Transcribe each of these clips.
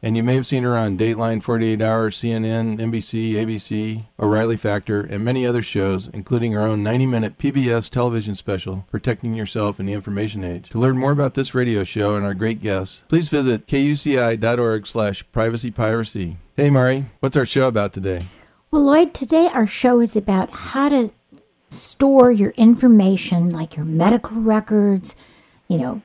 And you may have seen her on Dateline, 48 Hour, CNN, NBC, ABC, O'Reilly Factor, and many other shows, including her own 90 minute PBS television special, Protecting Yourself in the Information Age. To learn more about this radio show and our great guests, please visit kuci.org slash privacypiracy. Hey, Mari, what's our show about today? Well, Lloyd, today our show is about how to store your information, like your medical records, you know,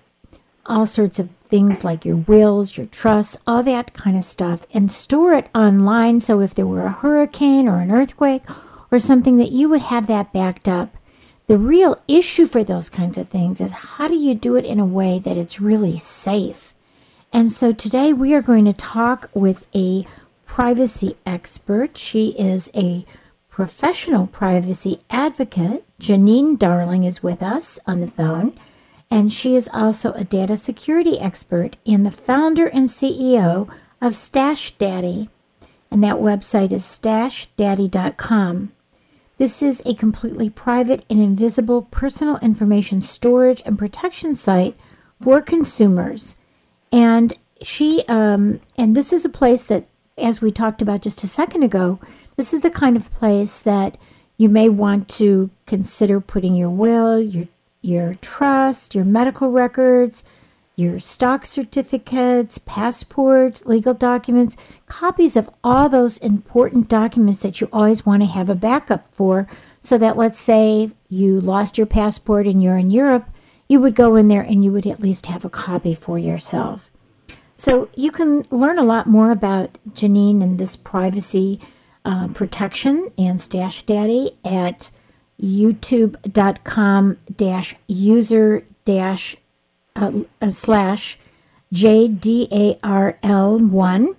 all sorts of things like your wills, your trusts, all that kind of stuff, and store it online. So if there were a hurricane or an earthquake or something, that you would have that backed up. The real issue for those kinds of things is how do you do it in a way that it's really safe? And so today we are going to talk with a privacy expert. She is a professional privacy advocate. Janine Darling is with us on the phone and she is also a data security expert and the founder and CEO of Stash Daddy. And that website is stashdaddy.com. This is a completely private and invisible personal information storage and protection site for consumers. And she, um, and this is a place that, as we talked about just a second ago, this is the kind of place that you may want to consider putting your will, your your trust, your medical records, your stock certificates, passports, legal documents, copies of all those important documents that you always want to have a backup for. So that, let's say you lost your passport and you're in Europe, you would go in there and you would at least have a copy for yourself. So you can learn a lot more about Janine and this privacy uh, protection and Stash Daddy at youtube.com dash user dash uh, uh slash JDARL1.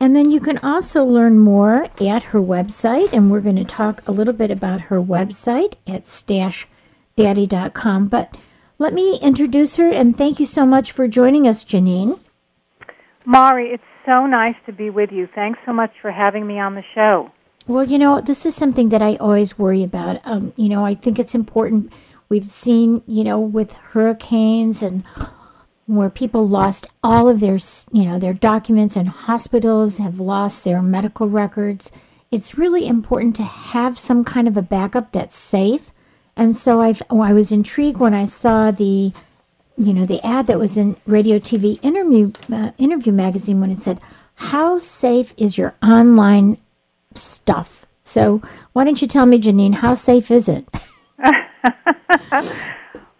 And then you can also learn more at her website, and we're going to talk a little bit about her website at stashdaddy.com. But let me introduce her, and thank you so much for joining us, Janine. Mari, it's so nice to be with you. Thanks so much for having me on the show. Well, you know, this is something that I always worry about. Um, you know, I think it's important. We've seen, you know, with hurricanes and where people lost all of their, you know, their documents and hospitals have lost their medical records. It's really important to have some kind of a backup that's safe. And so I, oh, I was intrigued when I saw the, you know, the ad that was in Radio TV interview uh, interview magazine when it said, "How safe is your online stuff. So, why don't you tell me, Janine, how safe is it?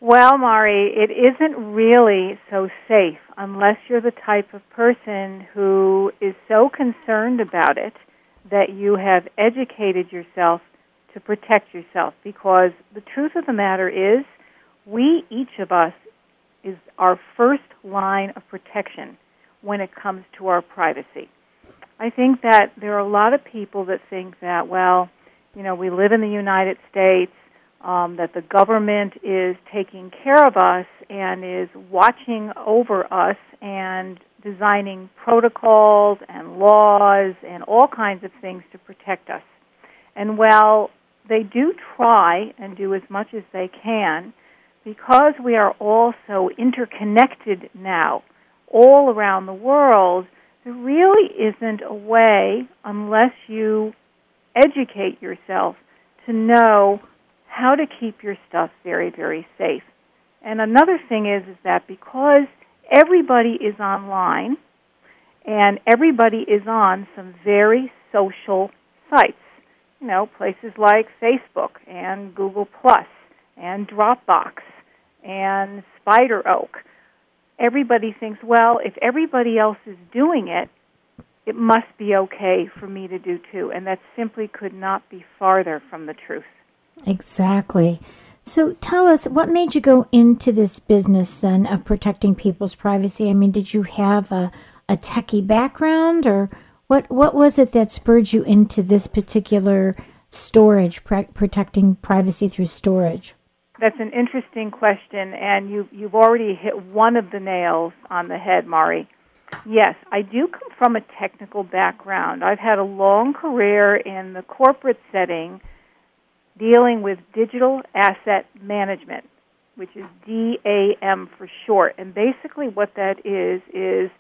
well, Mari, it isn't really so safe unless you're the type of person who is so concerned about it that you have educated yourself to protect yourself. Because the truth of the matter is, we, each of us, is our first line of protection when it comes to our privacy. I think that there are a lot of people that think that, well, you know, we live in the United States, um, that the government is taking care of us and is watching over us and designing protocols and laws and all kinds of things to protect us. And while they do try and do as much as they can, because we are all so interconnected now, all around the world, there really isn't a way, unless you educate yourself, to know how to keep your stuff very, very safe. And another thing is, is that because everybody is online and everybody is on some very social sites, you know, places like Facebook and Google Plus and Dropbox and Spider Oak. Everybody thinks, well, if everybody else is doing it, it must be okay for me to do too. And that simply could not be farther from the truth. Exactly. So tell us, what made you go into this business then of protecting people's privacy? I mean, did you have a, a techie background or what, what was it that spurred you into this particular storage, pre- protecting privacy through storage? That's an interesting question, and you, you've already hit one of the nails on the head, Mari. Yes, I do come from a technical background. I've had a long career in the corporate setting dealing with digital asset management, which is DAM for short. And basically, what that is, is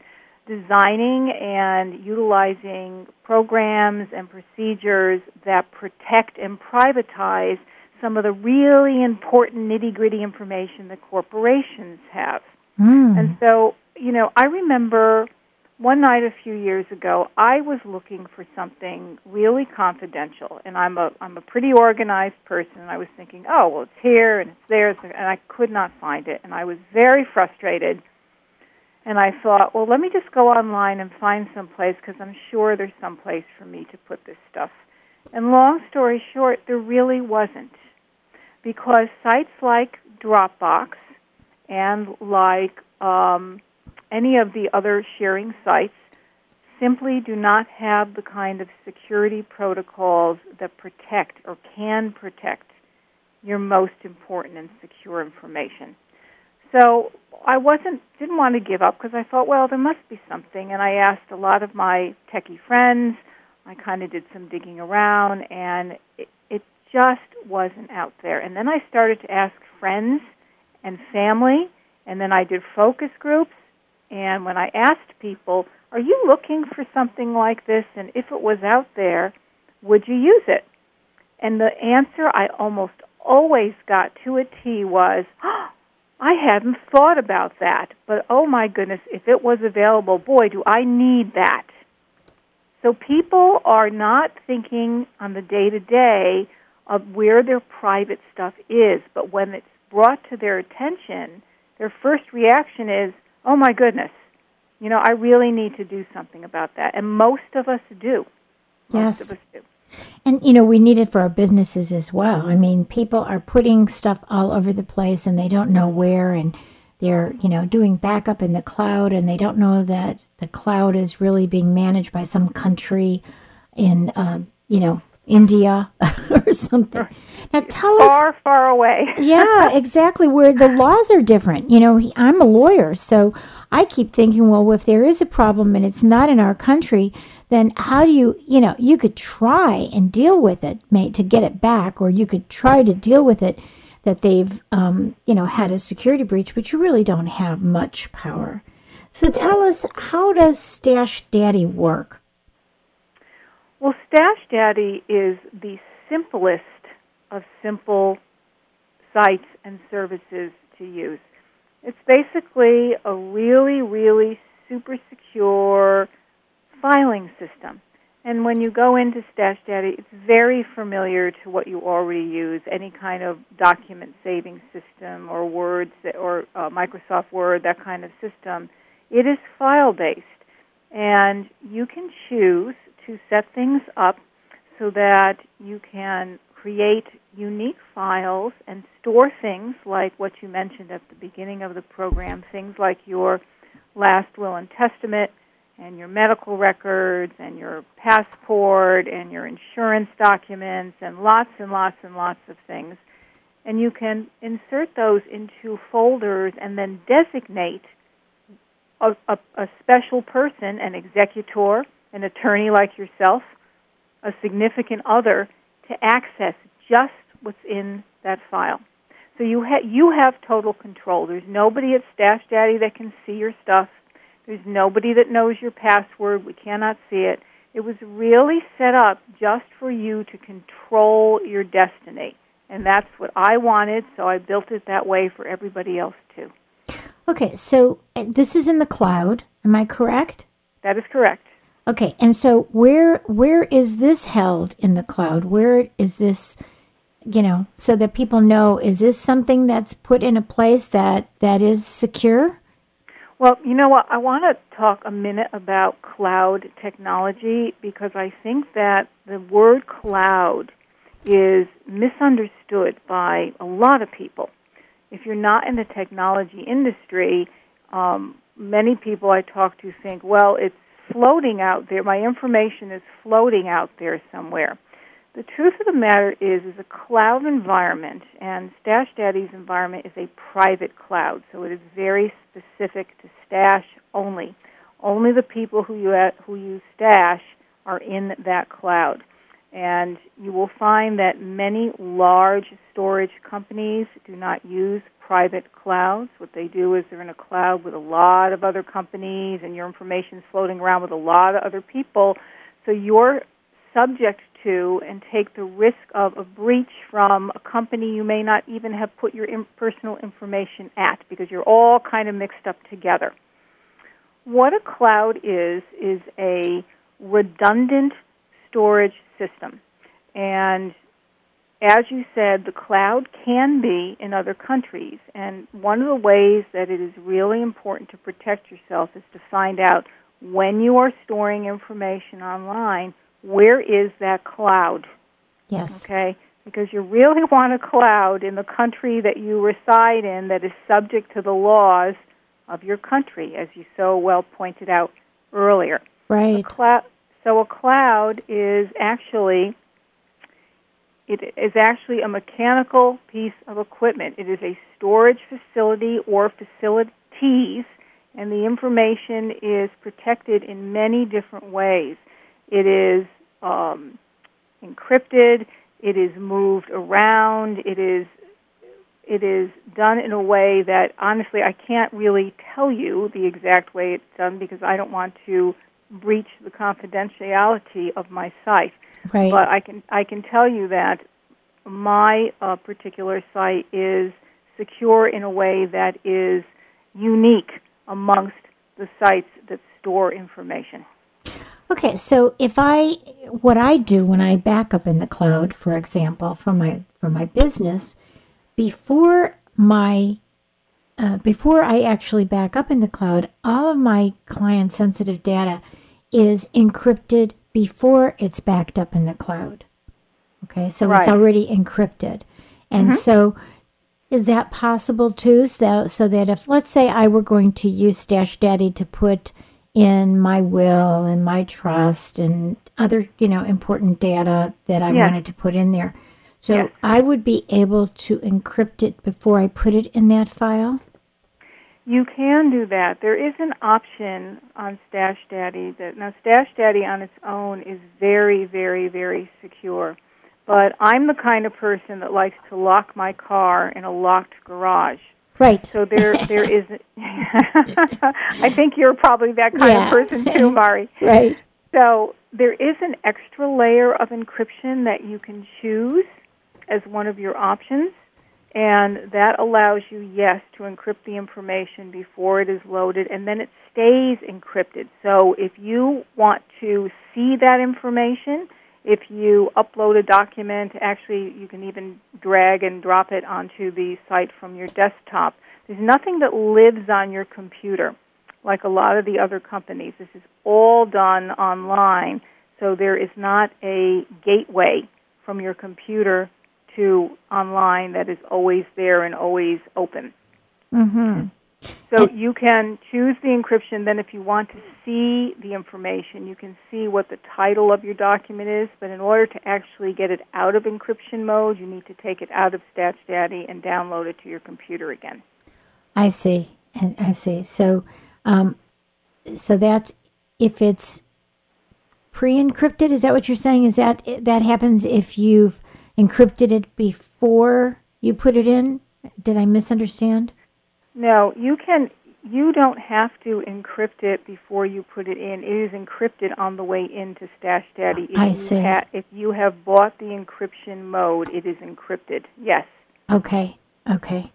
designing and utilizing programs and procedures that protect and privatize some of the really important nitty gritty information that corporations have. Mm. And so, you know, I remember one night a few years ago, I was looking for something really confidential, and I'm a I'm a pretty organized person. And I was thinking, oh well, it's here and it's there, and I could not find it, and I was very frustrated. And I thought, well, let me just go online and find some place because I'm sure there's some place for me to put this stuff. And long story short, there really wasn't, because sites like Dropbox and like um, any of the other sharing sites simply do not have the kind of security protocols that protect or can protect your most important and secure information. So I wasn't didn't want to give up because I thought, well, there must be something, and I asked a lot of my techie friends. I kind of did some digging around, and just wasn't out there. And then I started to ask friends and family, and then I did focus groups, and when I asked people, are you looking for something like this? And if it was out there, would you use it? And the answer I almost always got to a T was, oh, I hadn't thought about that. But oh my goodness, if it was available, boy, do I need that. So people are not thinking on the day to day of where their private stuff is, but when it's brought to their attention, their first reaction is, oh my goodness, you know, I really need to do something about that. And most of us do. Most yes. of us do. And, you know, we need it for our businesses as well. I mean, people are putting stuff all over the place and they don't know where, and they're, you know, doing backup in the cloud and they don't know that the cloud is really being managed by some country in, uh, you know, India or something. Now tell far, us. Far, far away. yeah, exactly. Where the laws are different. You know, he, I'm a lawyer, so I keep thinking, well, if there is a problem and it's not in our country, then how do you, you know, you could try and deal with it, mate, to get it back, or you could try to deal with it that they've, um, you know, had a security breach, but you really don't have much power. So tell us, how does Stash Daddy work? Well, Stash Daddy is the simplest of simple sites and services to use. It's basically a really, really super secure filing system. And when you go into Stash Daddy, it's very familiar to what you already use, any kind of document saving system or Word or uh, Microsoft Word, that kind of system. It is file based. And you can choose to set things up so that you can create unique files and store things like what you mentioned at the beginning of the program, things like your last will and testament and your medical records and your passport and your insurance documents and lots and lots and lots of things. And you can insert those into folders and then designate a, a, a special person, an executor, an attorney like yourself, a significant other, to access just what's in that file. So you ha- you have total control. There's nobody at Stash Daddy that can see your stuff. There's nobody that knows your password. We cannot see it. It was really set up just for you to control your destiny. And that's what I wanted, so I built it that way for everybody else too. Okay, so uh, this is in the cloud. Am I correct? That is correct. Okay, and so where where is this held in the cloud? Where is this you know, so that people know is this something that's put in a place that that is secure? Well, you know what? I want to talk a minute about cloud technology because I think that the word cloud is misunderstood by a lot of people. If you're not in the technology industry, um, many people I talk to think, well, it's floating out there. My information is floating out there somewhere. The truth of the matter is, is a cloud environment, and Stash Daddy's environment is a private cloud, so it is very specific to Stash only. Only the people who you who use Stash are in that cloud, and you will find that many large storage companies do not use private clouds. What they do is they're in a cloud with a lot of other companies, and your information is floating around with a lot of other people. So you're subject to and take the risk of a breach from a company you may not even have put your personal information at because you're all kind of mixed up together. What a cloud is, is a redundant storage system. And as you said, the cloud can be in other countries. And one of the ways that it is really important to protect yourself is to find out when you are storing information online, where is that cloud? Yes. Okay? Because you really want a cloud in the country that you reside in that is subject to the laws of your country, as you so well pointed out earlier. Right. A so a cloud is actually it is actually a mechanical piece of equipment. It is a storage facility or facilities, and the information is protected in many different ways. It is um, encrypted. It is moved around. It is it is done in a way that honestly I can't really tell you the exact way it's done because I don't want to breach the confidentiality of my site. Right. But I can I can tell you that my uh, particular site is secure in a way that is unique amongst the sites that store information. Okay, so if I what I do when I back up in the cloud, for example, for my for my business, before my uh, before I actually back up in the cloud, all of my client sensitive data is encrypted before it's backed up in the cloud. Okay, so right. it's already encrypted. And mm-hmm. so is that possible too? So, so that if, let's say, I were going to use Stash Daddy to put in my will and my trust and other, you know, important data that I yes. wanted to put in there. So yes. I would be able to encrypt it before I put it in that file? You can do that. There is an option on Stash Daddy that now Stash Daddy on its own is very, very, very secure. But I'm the kind of person that likes to lock my car in a locked garage. Right. So there, there is. I think you're probably that kind yeah. of person too, Mari. right. So there is an extra layer of encryption that you can choose as one of your options. And that allows you, yes, to encrypt the information before it is loaded, and then it stays encrypted. So if you want to see that information, if you upload a document, actually, you can even drag and drop it onto the site from your desktop. There's nothing that lives on your computer like a lot of the other companies. This is all done online, so there is not a gateway from your computer to online that is always there and always open. Mm-hmm. So you can choose the encryption. Then, if you want to see the information, you can see what the title of your document is. But in order to actually get it out of encryption mode, you need to take it out of Stash Daddy and download it to your computer again. I see. And I see. So, um, so that's if it's pre-encrypted. Is that what you're saying? Is that that happens if you've encrypted it before you put it in? Did I misunderstand? No, you can. You don't have to encrypt it before you put it in. It is encrypted on the way into Stash Daddy. If I see. Ha- if you have bought the encryption mode, it is encrypted. Yes. Okay. Okay.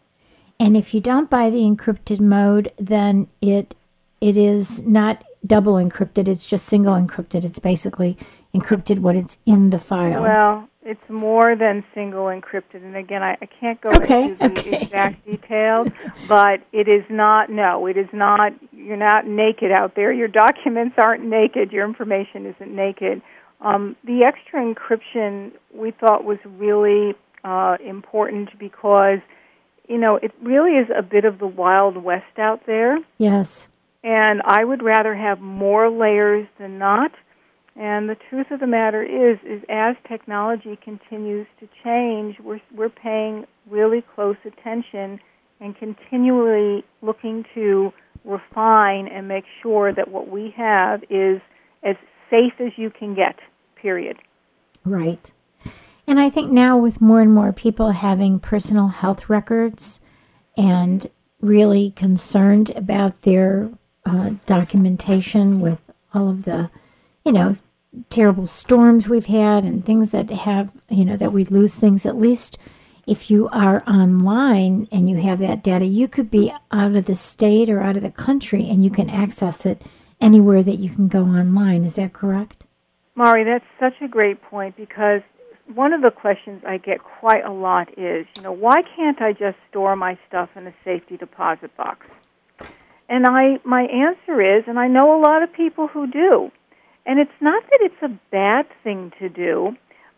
And if you don't buy the encrypted mode, then it it is not double encrypted. It's just single encrypted. It's basically encrypted what it's in the file. Well, it's more than single encrypted. And again, I, I can't go Okay, into the okay. exact details, but it is not, no, it is not, you're not naked out there. Your documents aren't naked. Your information isn't naked. Um, the extra encryption we thought was really uh, important because, you know, it really is a bit of the Wild West out there. yes. And I would rather have more layers than not. And the truth of the matter is, is as technology continues to change, we're we're paying really close attention and continually looking to refine and make sure that what we have is as safe as you can get. Period. Right. And I think now with more and more people having personal health records and really concerned about their uh, documentation with all of the, you know, terrible storms we've had and things that have, you know, that we lose things, at least if you are online and you have that data, you could be out of the state or out of the country and you can access it anywhere that you can go online. Is that correct? Mari, that's such a great point because one of the questions I get quite a lot is, you know, why can't I just store my stuff in a safety deposit box? And I my answer is, and I know a lot of people who do. And it's not that it's a bad thing to do,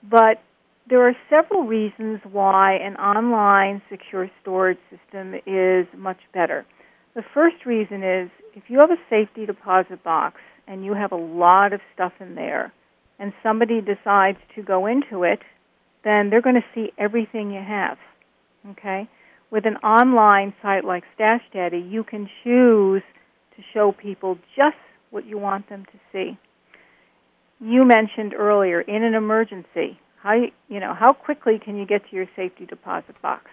but there are several reasons why an online secure storage system is much better. The first reason is if you have a safety deposit box and you have a lot of stuff in there, and somebody decides to go into it, then they're going to see everything you have. Okay? With an online site like Stash Daddy, you can choose to show people just what you want them to see. You mentioned earlier in an emergency, how you, know, how quickly can you get to your safety deposit box?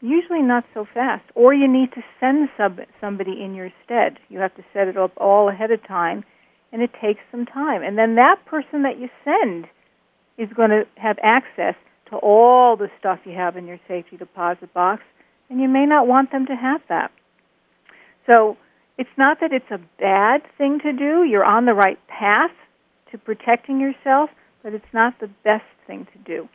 Usually not so fast, or you need to send sub, somebody in your stead. You have to set it up all ahead of time and it takes some time. And then that person that you send is going to have access to all the stuff you have in your safety deposit box, and you may not want them to have that. So it's not that it's a bad thing to do. You're on the right path to protecting yourself, but it's not the best thing to do.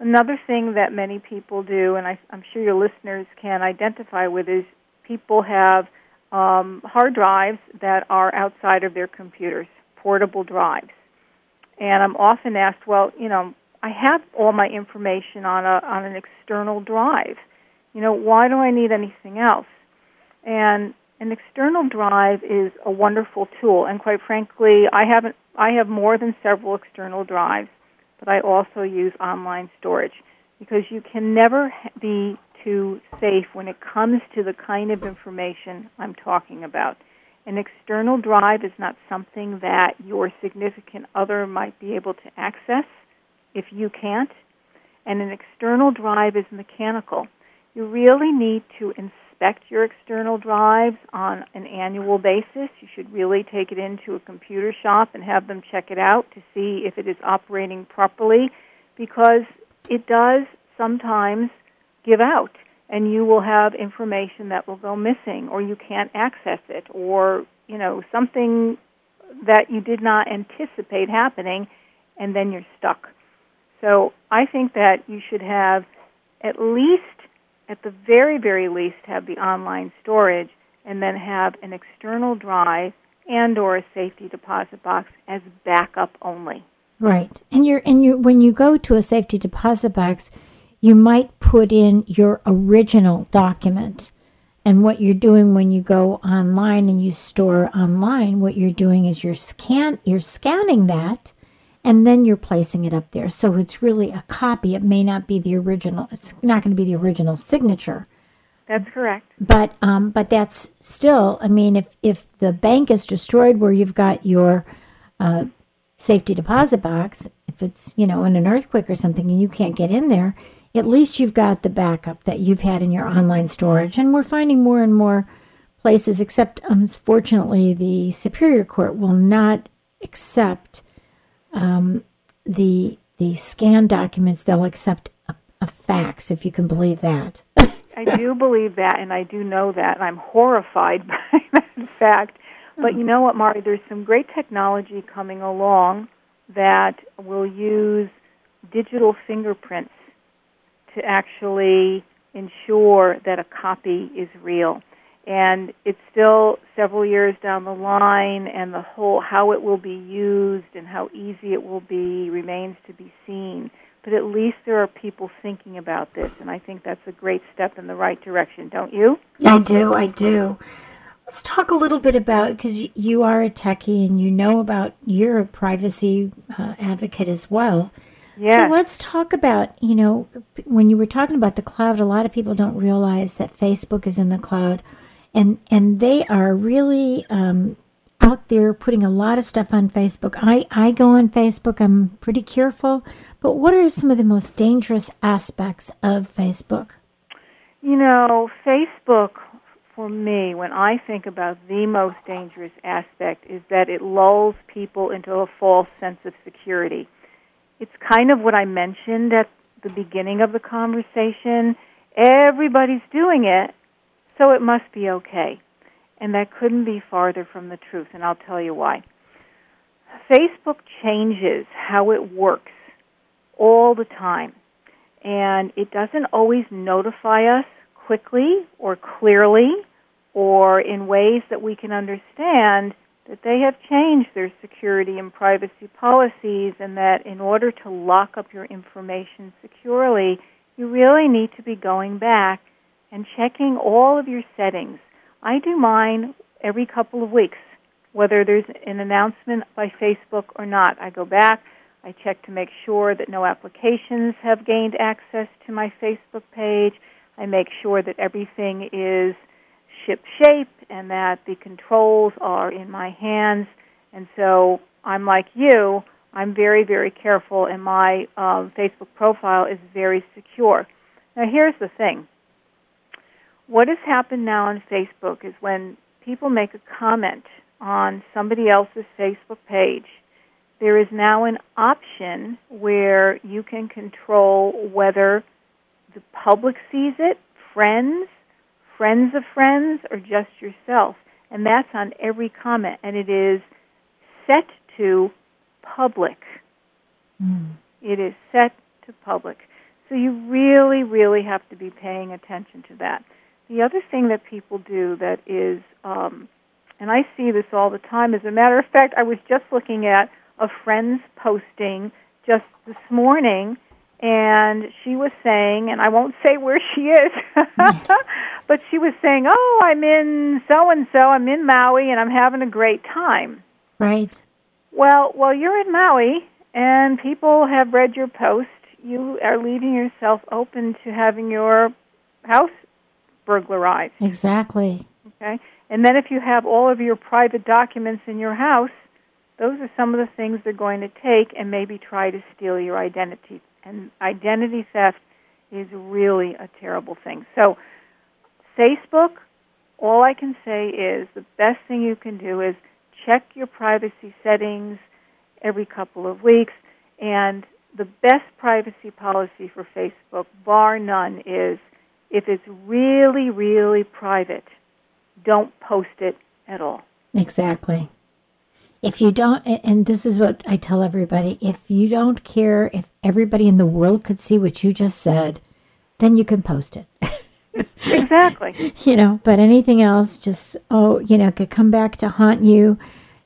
Another thing that many people do, and I, I'm sure your listeners can identify with, is people have um, hard drives that are outside of their computers, portable drives. And I'm often asked, well, you know, I have all my information on a on an external drive. You know, why do I need anything else? And an external drive is a wonderful tool, and quite frankly, I haven't I have more than several external drives, but I also use online storage because you can never be too safe when it comes to the kind of information I'm talking about. An external drive is not something that your significant other might be able to access if you can't. And an external drive is mechanical. You really need to inspect your external drives on an annual basis. You should really take it into a computer shop and have them check it out to see if it is operating properly because it does sometimes give out and you will have information that will go missing or you can't access it or you know something that you did not anticipate happening and then you're stuck so i think that you should have at least at the very very least have the online storage and then have an external drive and or a safety deposit box as backup only Right. And you're and you when you go to a safety deposit box, you might put in your original document. And what you're doing when you go online and you store online, what you're doing is you're scan you're scanning that and then you're placing it up there. So it's really a copy. It may not be the original. It's not going to be the original signature. that's correct But um, but that's still. I mean, if if the bank is destroyed, where you've got your uh, safety deposit box, if it's you know in an earthquake or something and you can't get in there, at least you've got the backup that you've had in your online storage. And we're finding more and more places, except unfortunately, the Superior Court will not accept um, the the scanned documents. They'll accept a, a fax, if you can believe that. I do believe that, and I do know that, and I'm horrified by that fact. But you know what, Mari? There's some great technology coming along that will use digital fingerprints to actually ensure that a copy is real. And it's still several years down the line, and the whole how it will be used and how easy it will be remains to be seen. But at least there are people thinking about this, and I think that's a great step in the right direction, don't you? I do, I do. Let's talk a little bit about because you are a techie and you know about you're a privacy uh, advocate as well. Yeah. So let's talk about, you know, when you were talking about the cloud, a lot of people don't realize that Facebook is in the cloud and and they are really um, out there putting a lot of stuff on Facebook. I, I go on Facebook, I'm pretty careful, but what are some of the most dangerous aspects of Facebook? You know, Facebook for me, when I think about the most dangerous aspect, is that it lulls people into a false sense of security. It's kind of what I mentioned at the beginning of the conversation. Everybody's doing it, so it must be okay. And that couldn't be farther from the truth, and I'll tell you why. Facebook changes how it works all the time, and it doesn't always notify us quickly or clearly or in ways that we can understand that they have changed their security and privacy policies and that in order to lock up your information securely, you really need to be going back and checking all of your settings. I do mine every couple of weeks, whether there's an announcement by Facebook or not. I go back, I check to make sure that no applications have gained access to my Facebook page. I make sure that everything is ship shape and that the controls are in my hands. And so I'm like you, I'm very, very careful, and my um, Facebook profile is very secure. Now, here's the thing what has happened now on Facebook is when people make a comment on somebody else's Facebook page, there is now an option where you can control whether the public sees it, friends, friends of friends, or just yourself. And that's on every comment. And it is set to public. Mm. It is set to public. So you really, really have to be paying attention to that. The other thing that people do that is, um, and I see this all the time, as a matter of fact, I was just looking at a friend's posting just this morning, and she was saying, and I won't say where she is, but she was saying, "Oh, I'm in so and so. I'm in Maui, and I'm having a great time." Right. Well, while you're in Maui and people have read your post, you are leaving yourself open to having your house burglarized. Exactly. Okay? And then if you have all of your private documents in your house, those are some of the things they're going to take and maybe try to steal your identity. And identity theft is really a terrible thing. So, Facebook, all I can say is the best thing you can do is check your privacy settings every couple of weeks. And the best privacy policy for Facebook, bar none, is if it's really, really private, don't post it at all. Exactly. If you don't, and this is what I tell everybody if you don't care if everybody in the world could see what you just said, then you can post it. exactly. you know, but anything else, just, oh, you know, could come back to haunt you.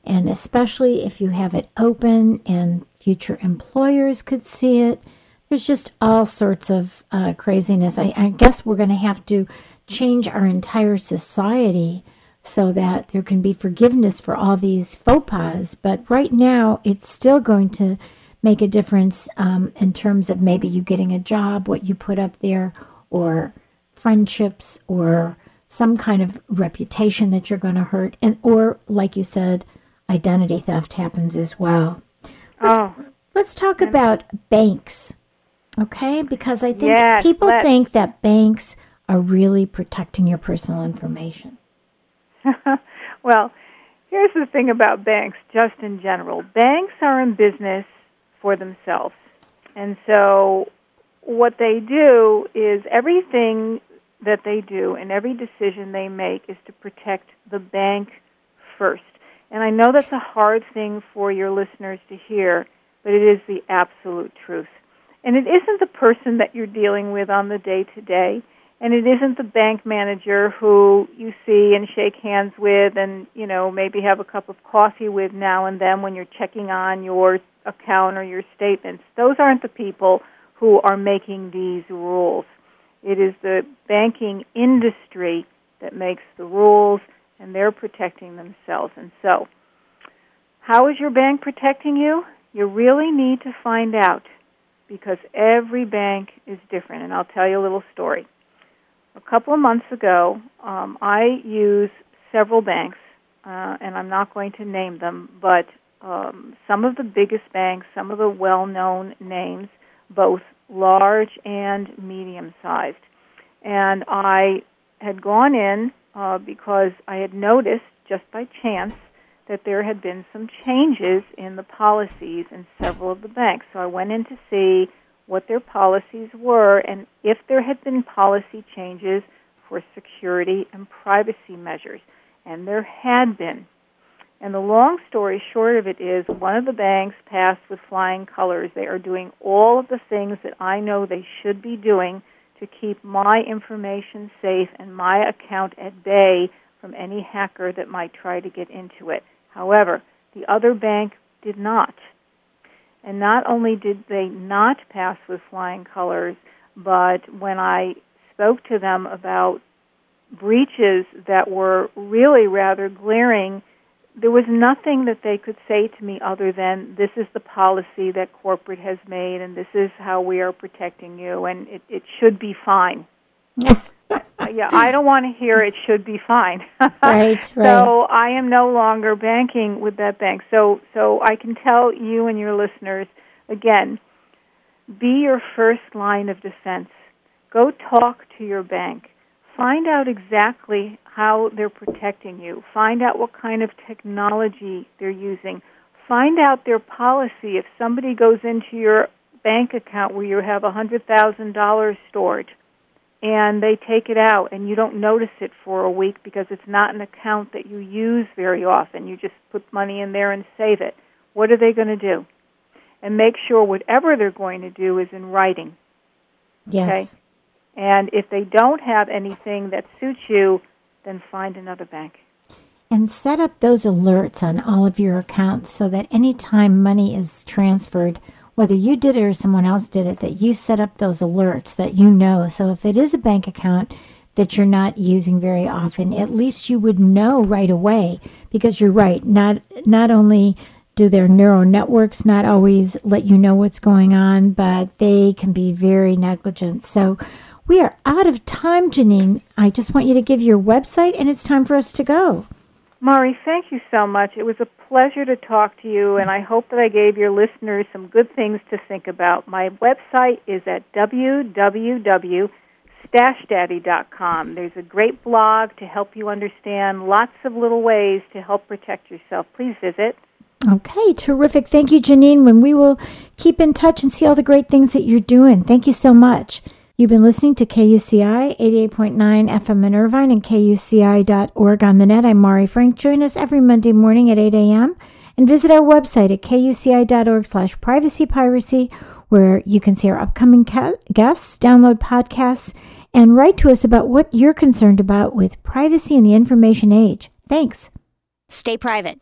And especially if you have it open and future employers could see it. There's just all sorts of uh, craziness. I, I guess we're going to have to change our entire society so that there can be forgiveness for all these faux pas. But right now, it's still going to make a difference um, in terms of maybe you getting a job, what you put up there, or friendships, or some kind of reputation that you're going to hurt, and or like you said, identity theft happens as well. Oh. Let's, let's talk about banks, okay? Because I think Yes, people let's. think that banks are really protecting your personal information. well, here's the thing about banks, just in general. Banks are in business for themselves. And so what they do is everything that they do and every decision they make is to protect the bank first. And I know that's a hard thing for your listeners to hear, but it is the absolute truth. And it isn't the person that you're dealing with on the day to day, and it isn't the bank manager who you see and shake hands with and, you know, maybe have a cup of coffee with now and then when you're checking on your account or your statements. Those aren't the people who are making these rules. It is the banking industry that makes the rules and they're protecting themselves. And so, how is your bank protecting you? You really need to find out because every bank is different. And I'll tell you a little story. A couple of months ago, um, I use several banks, uh, and I'm not going to name them, but um, some of the biggest banks, some of the well known names, both large and medium sized. And I had gone in uh, because I had noticed just by chance that there had been some changes in the policies in several of the banks. So I went in to see what their policies were and if there had been policy changes for security and privacy measures. And there had been. And the long story short of it is one of the banks passed with flying colors. They are doing all of the things that I know they should be doing to keep my information safe and my account at bay from any hacker that might try to get into it. However, the other bank did not. And not only did they not pass with flying colors, but when I spoke to them about breaches that were really rather glaring, there was nothing that they could say to me other than this is the policy that corporate has made and this is how we are protecting you and it, it should be fine. Yeah, I don't want to hear it should be fine. right, right. So I am no longer banking with that bank. So so I can tell you and your listeners again, be your first line of defense. Go talk to your bank. Find out exactly how they're protecting you. Find out what kind of technology they're using. Find out their policy. If somebody goes into your bank account where you have a $100,000 stored, and they take it out and you don't notice it for a week because it's not an account that you use very often. You just put money in there and save it. What are they going to do? And make sure whatever they're going to do is in writing. Yes. Okay? And if they don't have anything that suits you, then find another bank. And set up those alerts on all of your accounts so that anytime money is transferred, whether you did it or someone else did it, that you set up those alerts that you know. So if it is a bank account that you're not using very often, at least you would know right away because you're right. Not not only do their neural networks not always let you know what's going on, but they can be very negligent. So we are out of time, Janine. I just want you to give your website and it's time for us to go. Mari, thank you so much. It was a pleasure to talk to you, and I hope that I gave your listeners some good things to think about. My website is at www.stashdaddy.com. There's a great blog to help you understand lots of little ways to help protect yourself. Please visit. Okay, terrific. Thank you, Janine. When we will keep in touch and see all the great things that you're doing. Thank you so much. You've been listening to KUCI 88.9 FM in Irvine and KUCI.org on the net. I'm Mari Frank. Join us every Monday morning at 8 a.m. and visit our website at KUCI.org slash privacy piracy, where you can see our upcoming ca- guests, download podcasts, and write to us about what you're concerned about with privacy in the information age. Thanks. Stay private.